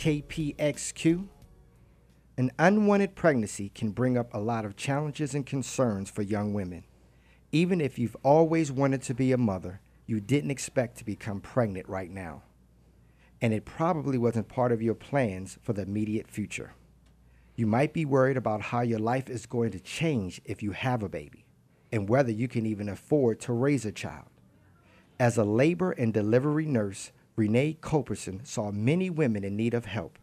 KPXQ. An unwanted pregnancy can bring up a lot of challenges and concerns for young women. Even if you've always wanted to be a mother, you didn't expect to become pregnant right now. And it probably wasn't part of your plans for the immediate future. You might be worried about how your life is going to change if you have a baby and whether you can even afford to raise a child. As a labor and delivery nurse, Renee Culbertson saw many women in need of help.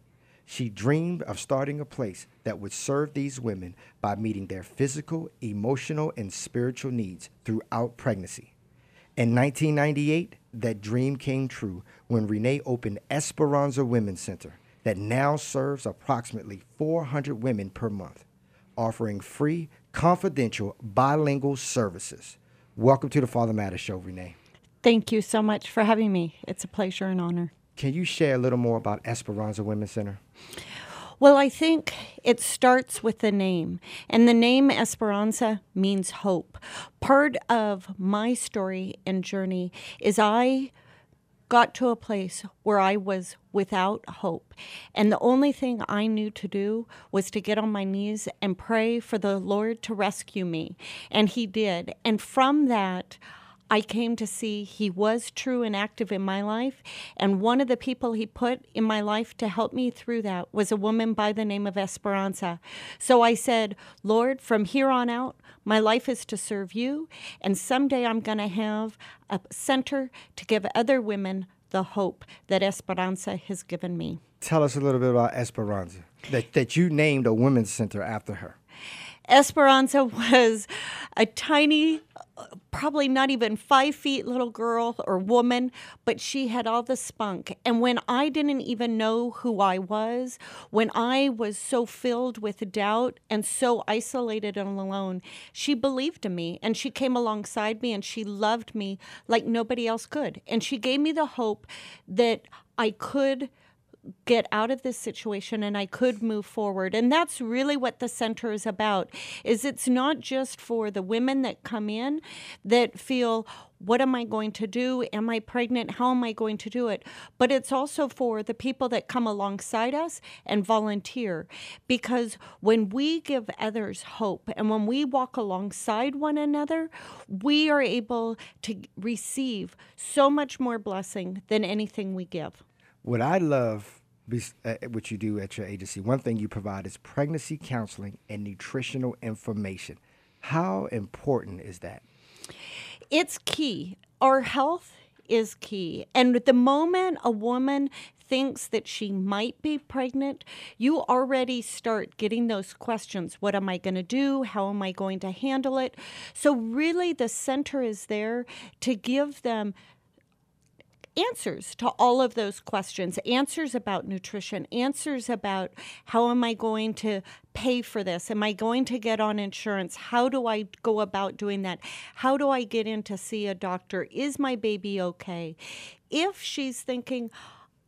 She dreamed of starting a place that would serve these women by meeting their physical, emotional, and spiritual needs throughout pregnancy. In 1998, that dream came true when Renee opened Esperanza Women's Center that now serves approximately 400 women per month, offering free, confidential, bilingual services. Welcome to the Father Matters Show, Renee. Thank you so much for having me. It's a pleasure and honor. Can you share a little more about Esperanza Women's Center? Well, I think it starts with the name, and the name Esperanza means hope. Part of my story and journey is I got to a place where I was without hope. And the only thing I knew to do was to get on my knees and pray for the Lord to rescue me. And He did. And from that, I came to see he was true and active in my life. And one of the people he put in my life to help me through that was a woman by the name of Esperanza. So I said, Lord, from here on out, my life is to serve you. And someday I'm going to have a center to give other women the hope that Esperanza has given me. Tell us a little bit about Esperanza, that, that you named a women's center after her. Esperanza was a tiny, probably not even five feet little girl or woman, but she had all the spunk. And when I didn't even know who I was, when I was so filled with doubt and so isolated and alone, she believed in me and she came alongside me and she loved me like nobody else could. And she gave me the hope that I could get out of this situation and I could move forward. And that's really what the center is about. Is it's not just for the women that come in that feel what am I going to do? Am I pregnant? How am I going to do it? But it's also for the people that come alongside us and volunteer. Because when we give others hope and when we walk alongside one another, we are able to receive so much more blessing than anything we give. What I love uh, what you do at your agency, one thing you provide is pregnancy counseling and nutritional information. How important is that? It's key. Our health is key. And the moment a woman thinks that she might be pregnant, you already start getting those questions. What am I going to do? How am I going to handle it? So, really, the center is there to give them answers to all of those questions answers about nutrition, answers about how am I going to pay for this? Am I going to get on insurance? How do I go about doing that? How do I get in to see a doctor? Is my baby okay? If she's thinking,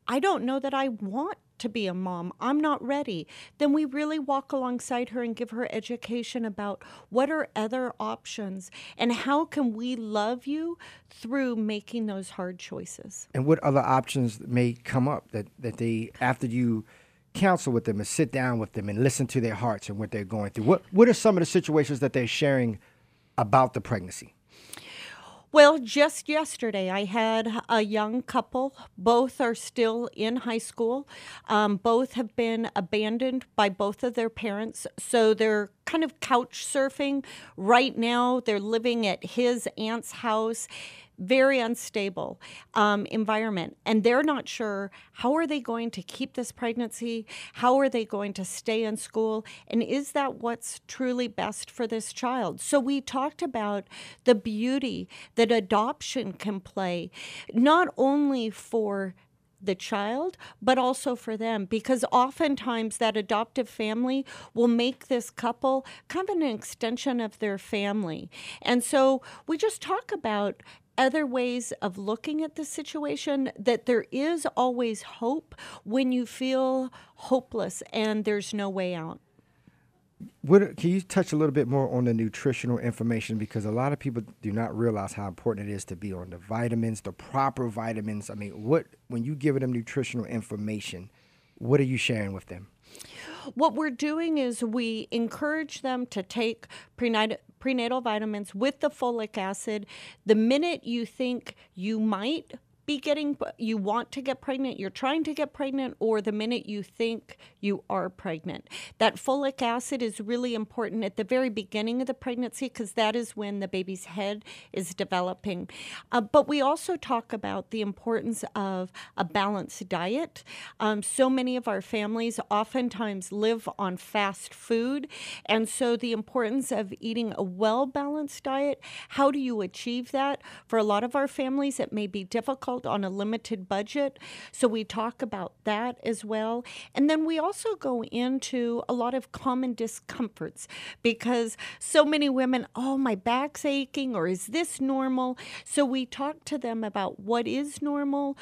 I don't know that I want to be a mom. I'm not ready. Then we really walk alongside her and give her education about what are other options and how can we love you through making those hard choices. And what other options may come up that, that they, after you counsel with them and sit down with them and listen to their hearts and what they're going through, what, what are some of the situations that they're sharing about the pregnancy? Well, just yesterday, I had a young couple. Both are still in high school. Um, both have been abandoned by both of their parents. So they're kind of couch surfing. Right now, they're living at his aunt's house very unstable um, environment and they're not sure how are they going to keep this pregnancy? How are they going to stay in school? And is that what's truly best for this child? So we talked about the beauty that adoption can play not only for the child, but also for them, because oftentimes that adoptive family will make this couple kind of an extension of their family. And so we just talk about other ways of looking at the situation that there is always hope when you feel hopeless and there's no way out. What, can you touch a little bit more on the nutritional information because a lot of people do not realize how important it is to be on the vitamins, the proper vitamins. I mean, what when you give them nutritional information, what are you sharing with them? What we're doing is we encourage them to take prenatal, prenatal vitamins with the folic acid. The minute you think you might be getting you want to get pregnant you're trying to get pregnant or the minute you think you are pregnant. That folic acid is really important at the very beginning of the pregnancy because that is when the baby's head is developing. Uh, but we also talk about the importance of a balanced diet. Um, so many of our families oftentimes live on fast food and so the importance of eating a well balanced diet how do you achieve that? For a lot of our families it may be difficult on a limited budget. So we talk about that as well. And then we also go into a lot of common discomforts because so many women, oh, my back's aching, or is this normal? So we talk to them about what is normal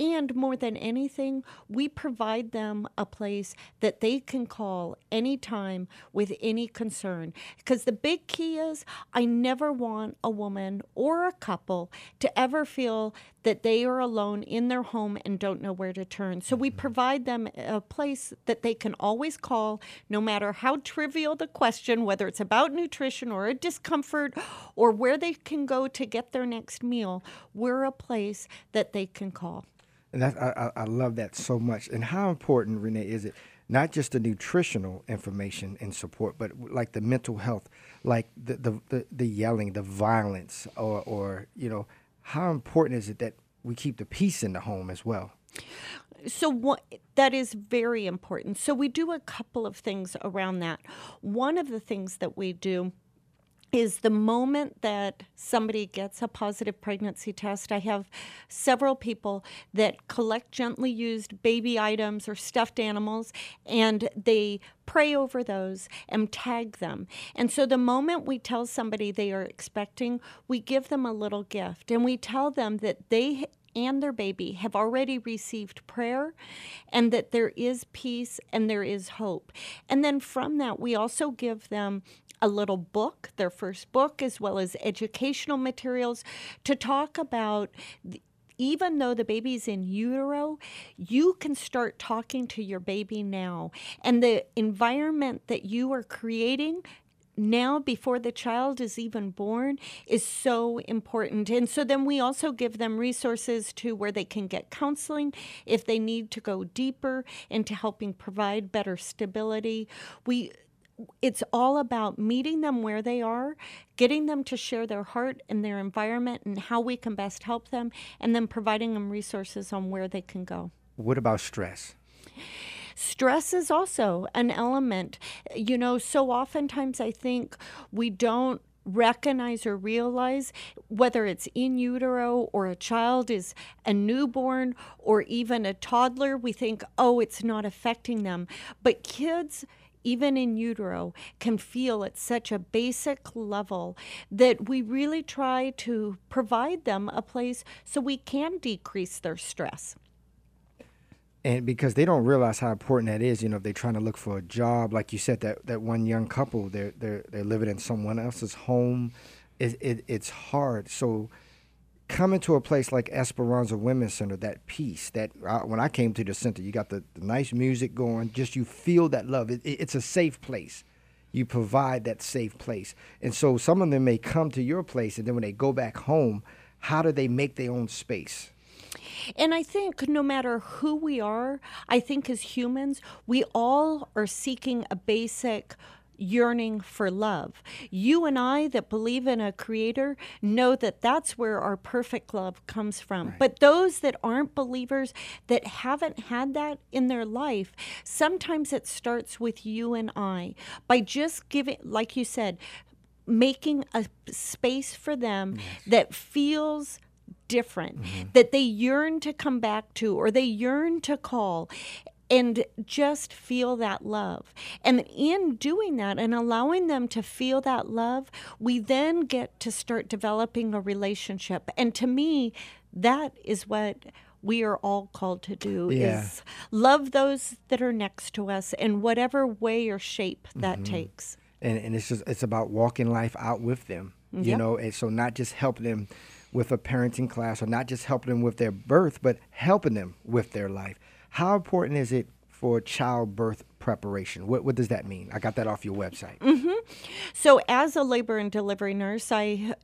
and more than anything, we provide them a place that they can call anytime with any concern. Because the big key is I never want a woman or a couple to ever feel that they are alone in their home and don't know where to turn. So we mm-hmm. provide them a place that they can always call, no matter how trivial the question, whether it's about nutrition or a discomfort or where they can go to get their next meal. We're a place that they can call. And that, I, I love that so much. And how important, Renee, is it not just the nutritional information and support, but like the mental health, like the the, the, the yelling, the violence, or or you know, how important is it that we keep the peace in the home as well? So what, that is very important. So we do a couple of things around that. One of the things that we do is the moment that somebody gets a positive pregnancy test. I have several people that collect gently used baby items or stuffed animals and they pray over those and tag them. And so the moment we tell somebody they are expecting, we give them a little gift and we tell them that they and their baby have already received prayer and that there is peace and there is hope. And then from that, we also give them a little book, their first book, as well as educational materials to talk about. even though the baby's in utero, you can start talking to your baby now. And the environment that you are creating now before the child is even born is so important. And so then we also give them resources to where they can get counseling if they need to go deeper into helping provide better stability. We it's all about meeting them where they are, getting them to share their heart and their environment and how we can best help them, and then providing them resources on where they can go. What about stress? Stress is also an element. You know, so oftentimes I think we don't recognize or realize whether it's in utero or a child is a newborn or even a toddler we think oh it's not affecting them but kids even in utero, can feel at such a basic level that we really try to provide them a place so we can decrease their stress. And because they don't realize how important that is, you know, if they're trying to look for a job, like you said, that, that one young couple, they're they're they're living in someone else's home, it, it it's hard. So coming to a place like Esperanza Women's Center, that peace, that uh, when I came to the center, you got the, the nice music going, just you feel that love. It, it, it's a safe place. You provide that safe place. And so some of them may come to your place, and then when they go back home, how do they make their own space? And I think no matter who we are, I think as humans, we all are seeking a basic yearning for love. You and I that believe in a creator know that that's where our perfect love comes from. Right. But those that aren't believers, that haven't had that in their life, sometimes it starts with you and I by just giving, like you said, making a space for them yes. that feels different that they yearn to come back to or they yearn to call and just feel that love. And in doing that and allowing them to feel that love, we then get to start developing a relationship. And to me, that is what we are all called to do Yeah. is love those that are next to us in whatever way or shape that Mm-hmm. takes. and, and it's just it's about walking life out with them you Yep. know and so not just help them with a parenting class or not just helping them with their birth but helping them with their life. How important is it for childbirth preparation? What, what does that mean? I got that off your website. Mm-hmm. So, as a labor and delivery nurse, I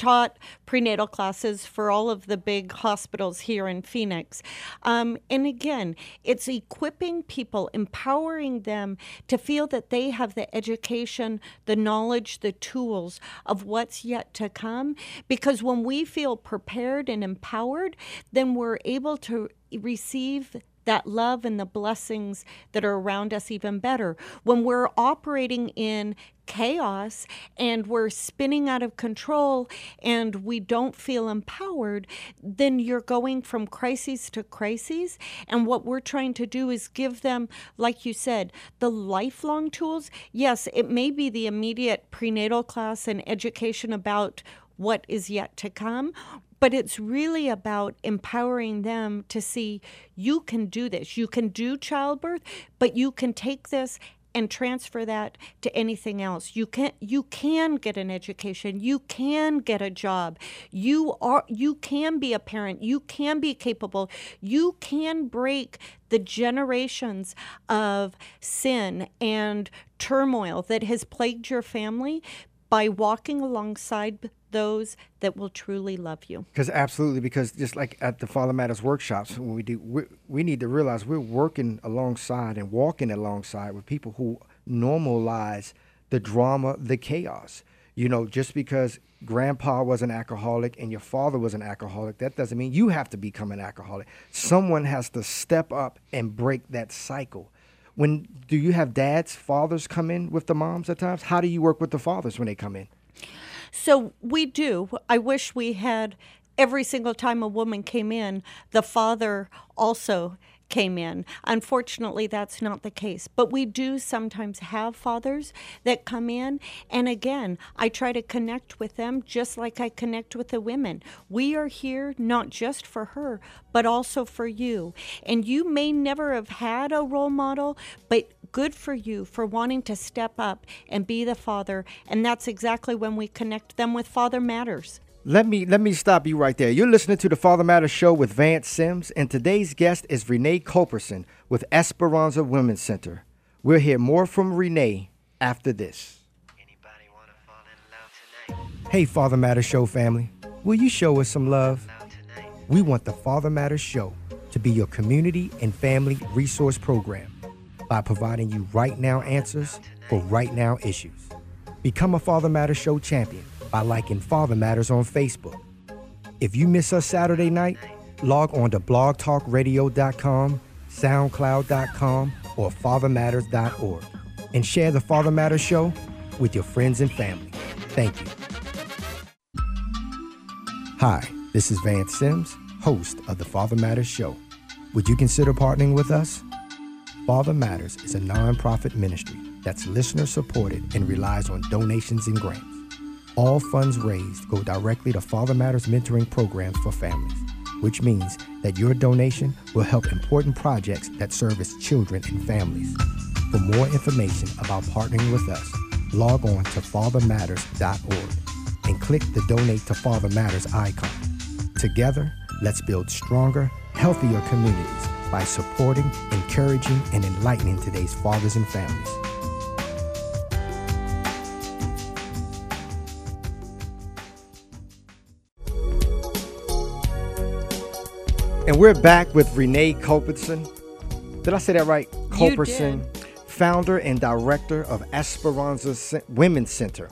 taught prenatal classes for all of the big hospitals here in Phoenix. Um, and again, it's equipping people, empowering them to feel that they have the education, the knowledge, the tools of what's yet to come. Because when we feel prepared and empowered, then we're able to receive that love and the blessings that are around us even better. When we're operating in chaos and we're spinning out of control and we don't feel empowered, then you're going from crises to crises. And what we're trying to do is give them, like you said, the lifelong tools. Yes, it may be the immediate prenatal class and education about what is yet to come, but it's really about empowering them to see you can do this. You can do childbirth, but you can take this and transfer that to anything else. You can you can get an education. You can get a job. You are you can be a parent. You can be capable. You can break the generations of sin and turmoil that has plagued your family by walking alongside those that will truly love you. Because absolutely, because just like at the Father Matters workshops, when we do, we, we need to realize we're working alongside and walking alongside with people who normalize the drama, the chaos. You know, just because grandpa was an alcoholic and your father was an alcoholic, that doesn't mean you have to become an alcoholic. Someone has to step up and break that cycle. When do you have dads, fathers come in with the moms at times? How do you work with the fathers when they come in? So we do. I wish we had every single time a woman came in, the father also came in. Unfortunately, that's not the case. But we do sometimes have fathers that come in. And again, I try to connect with them just like I connect with the women. We are here not just for her, but also for you. And you may never have had a role model, but good for you for wanting to step up and be the father. And that's exactly when we connect them with Father Matters. Let me let me stop you right there. You're listening to the Father Matters Show with Vance Sims, and today's guest is Renee Culbertson with Esperanza Women's Center. We'll hear more from Renee after this. Anybody wanna fall in love tonight? Hey, Father Matters Show family, will you show us some love? Love. We want the Father Matters Show to be your community and family resource program by providing you right now answers for right now issues. Become a Father Matters Show champion by liking Father Matters on Facebook. If you miss us Saturday night, log on to blogtalkradio.com, soundcloud.com, or fathermatters.org and share the Father Matters Show with your friends and family. Thank you. Hi, this is Vance Sims, host of the Father Matters Show. Would you consider partnering with us? Father Matters is a nonprofit ministry that's listener supported and relies on donations and grants. All funds raised go directly to Father Matters mentoring programs for families, which means that your donation will help important projects that service children and families. For more information about partnering with us, log on to fathermatters.org and click the Donate to Father Matters icon. Together, let's build stronger, healthier communities by supporting, encouraging, and enlightening today's fathers and families. And we're back with Renee Culbertson. Did I say that right? Culbertson, founder and director of Esperanza Women's Center.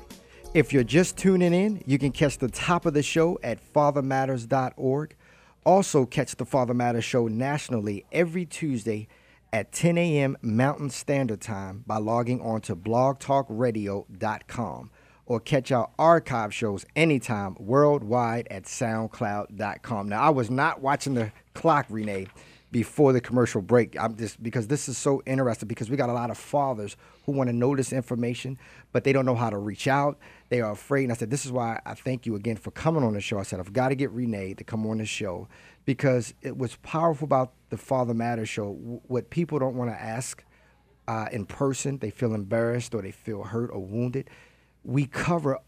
If you're just tuning in, you can catch the top of the show at fathermatters.org. Also, catch the Father Matters show nationally every Tuesday at 10 a.m. Mountain Standard Time by logging on to blogtalkradio.com or catch our archive shows anytime worldwide at soundcloud.com. Now, I was not watching the clock, Renee, before the commercial break. I'm just because this is so interesting because we got a lot of fathers who want to know this information, but they don't know how to reach out. They are afraid. And I said, This is why I thank you again for coming on the show. I said, I've got to get Renee to come on the show because it was powerful about the Father Matters show. What people don't want to ask uh, in person, they feel embarrassed or they feel hurt or wounded. We cover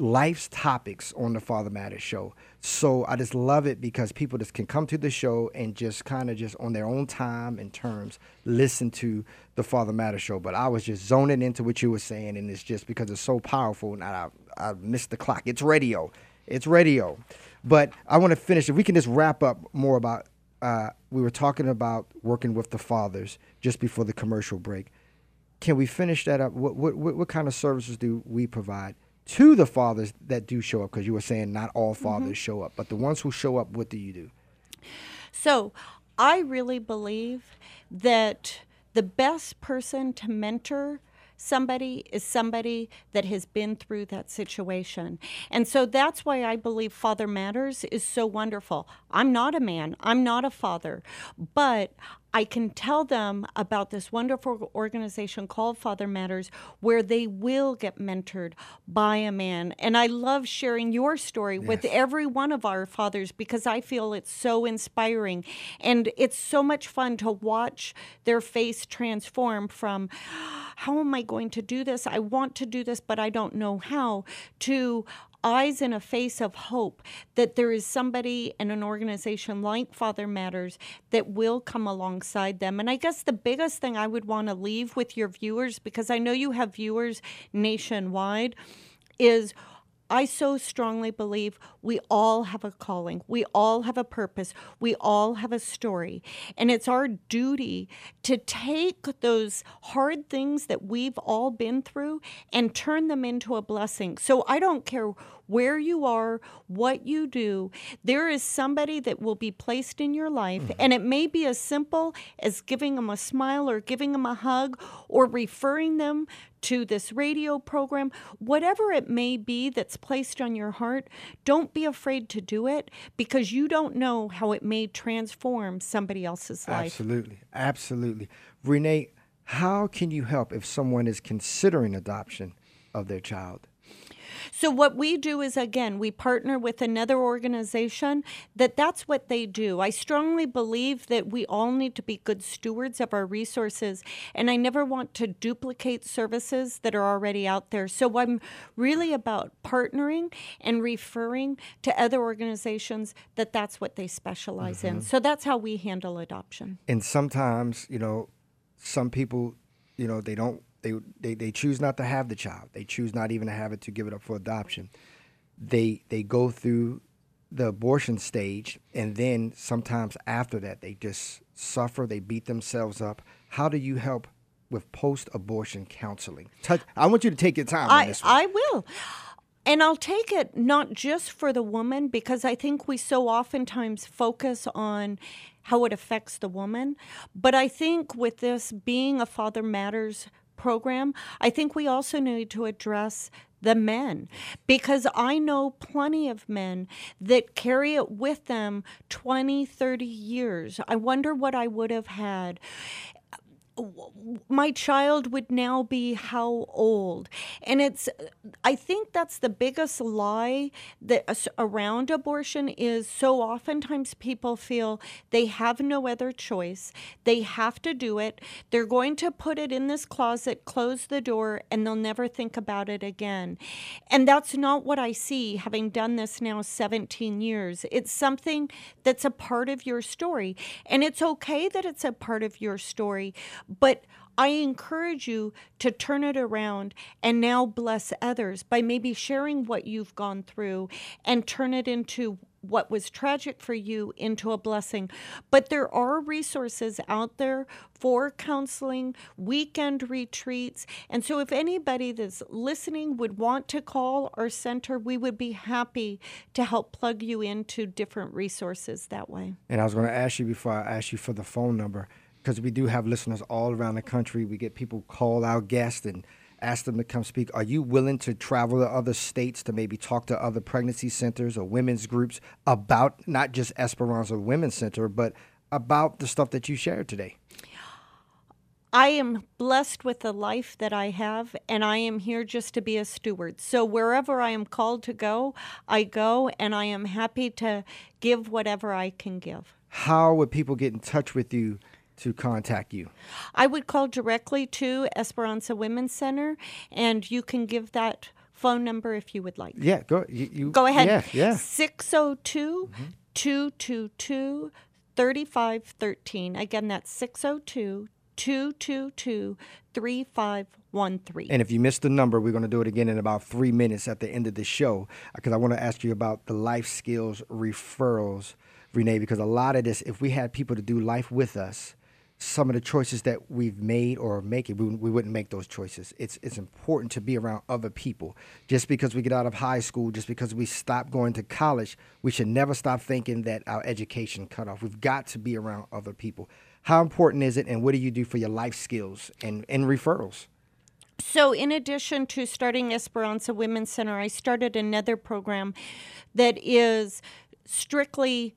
life's topics on the Father Matters show. So I just love it because people just can come to the show and just kind of just on their own time and terms listen to the Father Matters show. But I was just zoning into what you were saying, and it's just because it's so powerful, and I, I missed the clock. It's radio. It's radio. But I want to finish. If we can just wrap up more about, uh, we were talking about working with the fathers just before the commercial break. Can we finish that up? What, what, what kind of services do we provide to the fathers that do show up? Because you were saying not all fathers mm-hmm. show up, but the ones who show up, what do you do? So I really believe that the best person to mentor somebody is somebody that has been through that situation. And so that's why I believe Father Matters is so wonderful. I'm not a man, I'm not a father, but I can tell them about this wonderful organization called Father Matters where they will get mentored by a man. And I love sharing your story yes. with every one of our fathers because I feel it's so inspiring. And it's so much fun to watch their face transform from, how am I going to do this? I want to do this, but I don't know how, to eyes and a face of hope that there is somebody in an organization like Father Matters that will come alongside them. And I guess the biggest thing I would want to leave with your viewers, because I know you have viewers nationwide, is I so strongly believe we all have a calling. We all have a purpose. We all have a story. And it's our duty to take those hard things that we've all been through and turn them into a blessing. So I don't care where you are, what you do, there is somebody that will be placed in your life. Mm-hmm. And it may be as simple as giving them a smile or giving them a hug or referring them to this radio program, whatever it may be that's placed on your heart, don't be afraid to do it because you don't know how it may transform somebody else's life. Absolutely. Absolutely. Renee, how can you help if someone is considering adoption of their child? So what we do is again, we partner with another organization that that's what they do. I strongly believe that we all need to be good stewards of our resources and I never want to duplicate services that are already out there. So I'm really about partnering and referring to other organizations that that's what they specialize mm-hmm. in. So that's how we handle adoption. And sometimes, you know, some people, you know, they don't they, they, they choose not to have the child. They choose not even to have it to give it up for adoption. They, they go through the abortion stage, and then sometimes after that, they just suffer, they beat themselves up. How do you help with post abortion counseling? Touch, I want you to take your time I, on this one. I will. And I'll take it not just for the woman, because I think we so oftentimes focus on how it affects the woman. But I think with this being a Father Matters program, I think we also need to address the men because I know plenty of men that carry it with them 20, 30 years. I wonder what I would have had my child would now be how old? And it's i think that's the biggest lie that around abortion is so oftentimes people feel they have no other choice. They have to do it. They're going to put it in this closet close the door and they'll never think about it again. And that's not what i see having done this now 17 years. It's something that's a part of your story. And it's okay that it's a part of your story but I encourage you to turn it around and now bless others by maybe sharing what you've gone through and turn it into what was tragic for you into a blessing. But there are resources out there for counseling, weekend retreats. And so, if anybody that's listening would want to call our center, we would be happy to help plug you into different resources that way. And I was going to ask you before I ask you for the phone number because we do have listeners all around the country. We get people call our guests and ask them to come speak. Are you willing to travel to other states to maybe talk to other pregnancy centers or women's groups about not just Esperanza Women's Center, but about the stuff that you shared today? I am blessed with the life that I have, and I am here just to be a steward. So, wherever I am called to go, I go, and I am happy to give whatever I can give. How would people get in touch with you to contact you? I would call directly to Esperanza Women's Center, and you can give that phone number if you would like. Yeah, go. You, you Go ahead. Yeah, yeah. 602 222 3513. Again, that's 602 222 3513. And if you missed the number, we're going to do it again in about three minutes at the end of the show because I want to ask you about the life skills referrals, Renee, because a lot of this, if we had people to do life with us, some of the choices that we've made or are making, we, we wouldn't make those choices. It's it's important to be around other people. Just because we get out of high school, just because we stop going to college, we should never stop thinking that our education cut off. We've got to be around other people. How important is it, and what do you do for your life skills and, and referrals? So, in addition to starting Esperanza Women's Center, I started another program that is strictly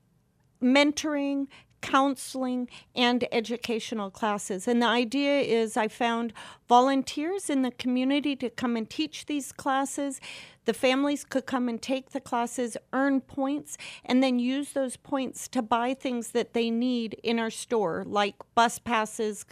mentoring, counseling, and educational classes. And the idea is I found volunteers in the community to come and teach these classes. The families could come and take the classes, earn points, and then use those points to buy things that they need in our store, like bus passes,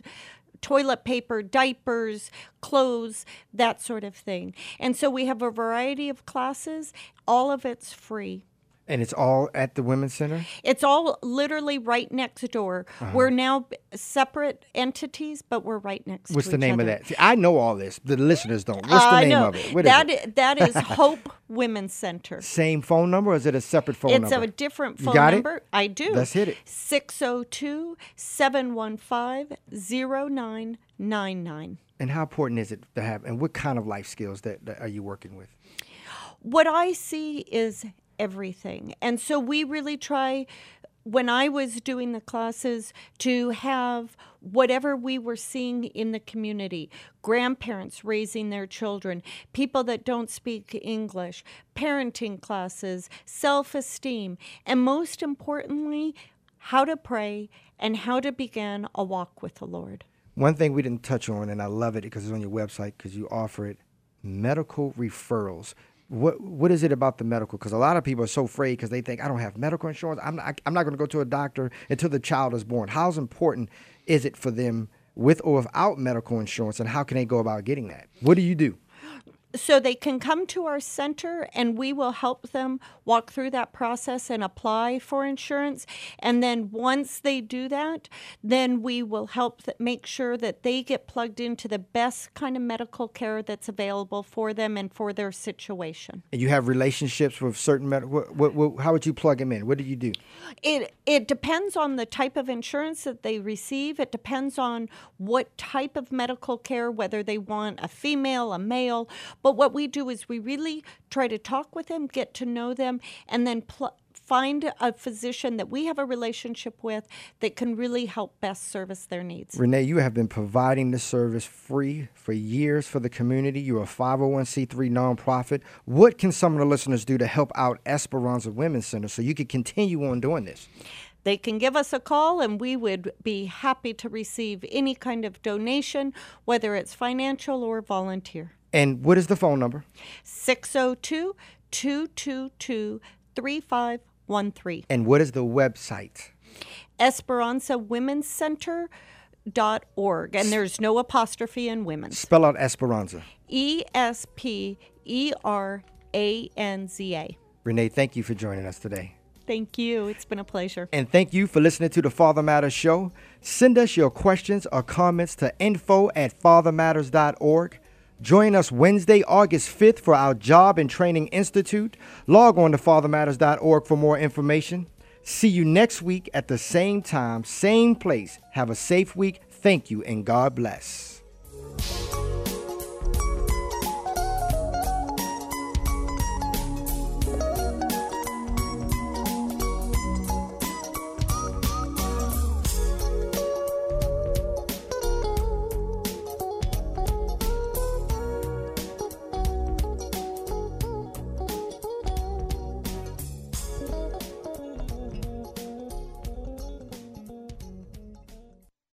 toilet paper, diapers, clothes, that sort of thing. And so we have a variety of classes, all of it's free. And it's all at the Women's Center? It's all literally right next door. Uh-huh. We're now separate entities, but we're right next What's the name of that? See, I know all this. The listeners don't. What's the name of it? What is That it? that is Hope Women's Center. Same phone number or is it a separate phone It's number? It's a different You phone got it? number. I do. Let's hit it. 602 715 0999. and how important is it to have, and what kind of life skills that, that are you working with? what I see is everything. And so we really try, when I was doing the classes, to have whatever we were seeing in the community grandparents raising their children, people that don't speak English, parenting classes, self esteem, and most importantly, how to pray and how to begin a walk with the Lord. One thing we didn't touch on, and I love it because it's on your website because you offer it medical referrals. What what is it about the medical? Because a lot of people are so afraid because they think I don't have medical insurance. I'm not, I'm not going to go to a doctor until the child is born. How important is it for them with or without medical insurance, and how can they go about getting that? What do you do? So they can come to our center and we will help them walk through that process and apply for insurance and then once they do that then we will help th- make sure that they get plugged into the best kind of medical care that's available for them and for their situation And you have relationships with certain medical. What, what, what, how would you plug them in? What do you do? it it depends on the type of insurance that they receive it depends on what type of medical care whether they want a female a male but what we do is we really try to talk with them get to know them and then pl- find a physician that we have a relationship with that can really help best service their needs Renee, you have been providing this service free for years for the community. You're a 501c3 nonprofit. What can some of the listeners do to help out Esperanza Women's Center so you can continue on doing this? They can give us a call and we would be happy to receive any kind of donation, whether it's financial or volunteer. And what is the phone number? 602 222 3513. And what is the website? Esperanza Women's Center. Dot org and there's no apostrophe in women. Spell out Esperanza. E S P E R A N Z A. Renee, thank you for joining us today. Thank you. It's been a pleasure. And thank you for listening to the Father Matters Show. Send us your questions or comments to info at fathermatters.org. Join us Wednesday, August 5th for our Job and Training Institute. Log on to fathermatters.org for more information. See you next week at the same time, same place. Have a safe week. Thank you and God bless.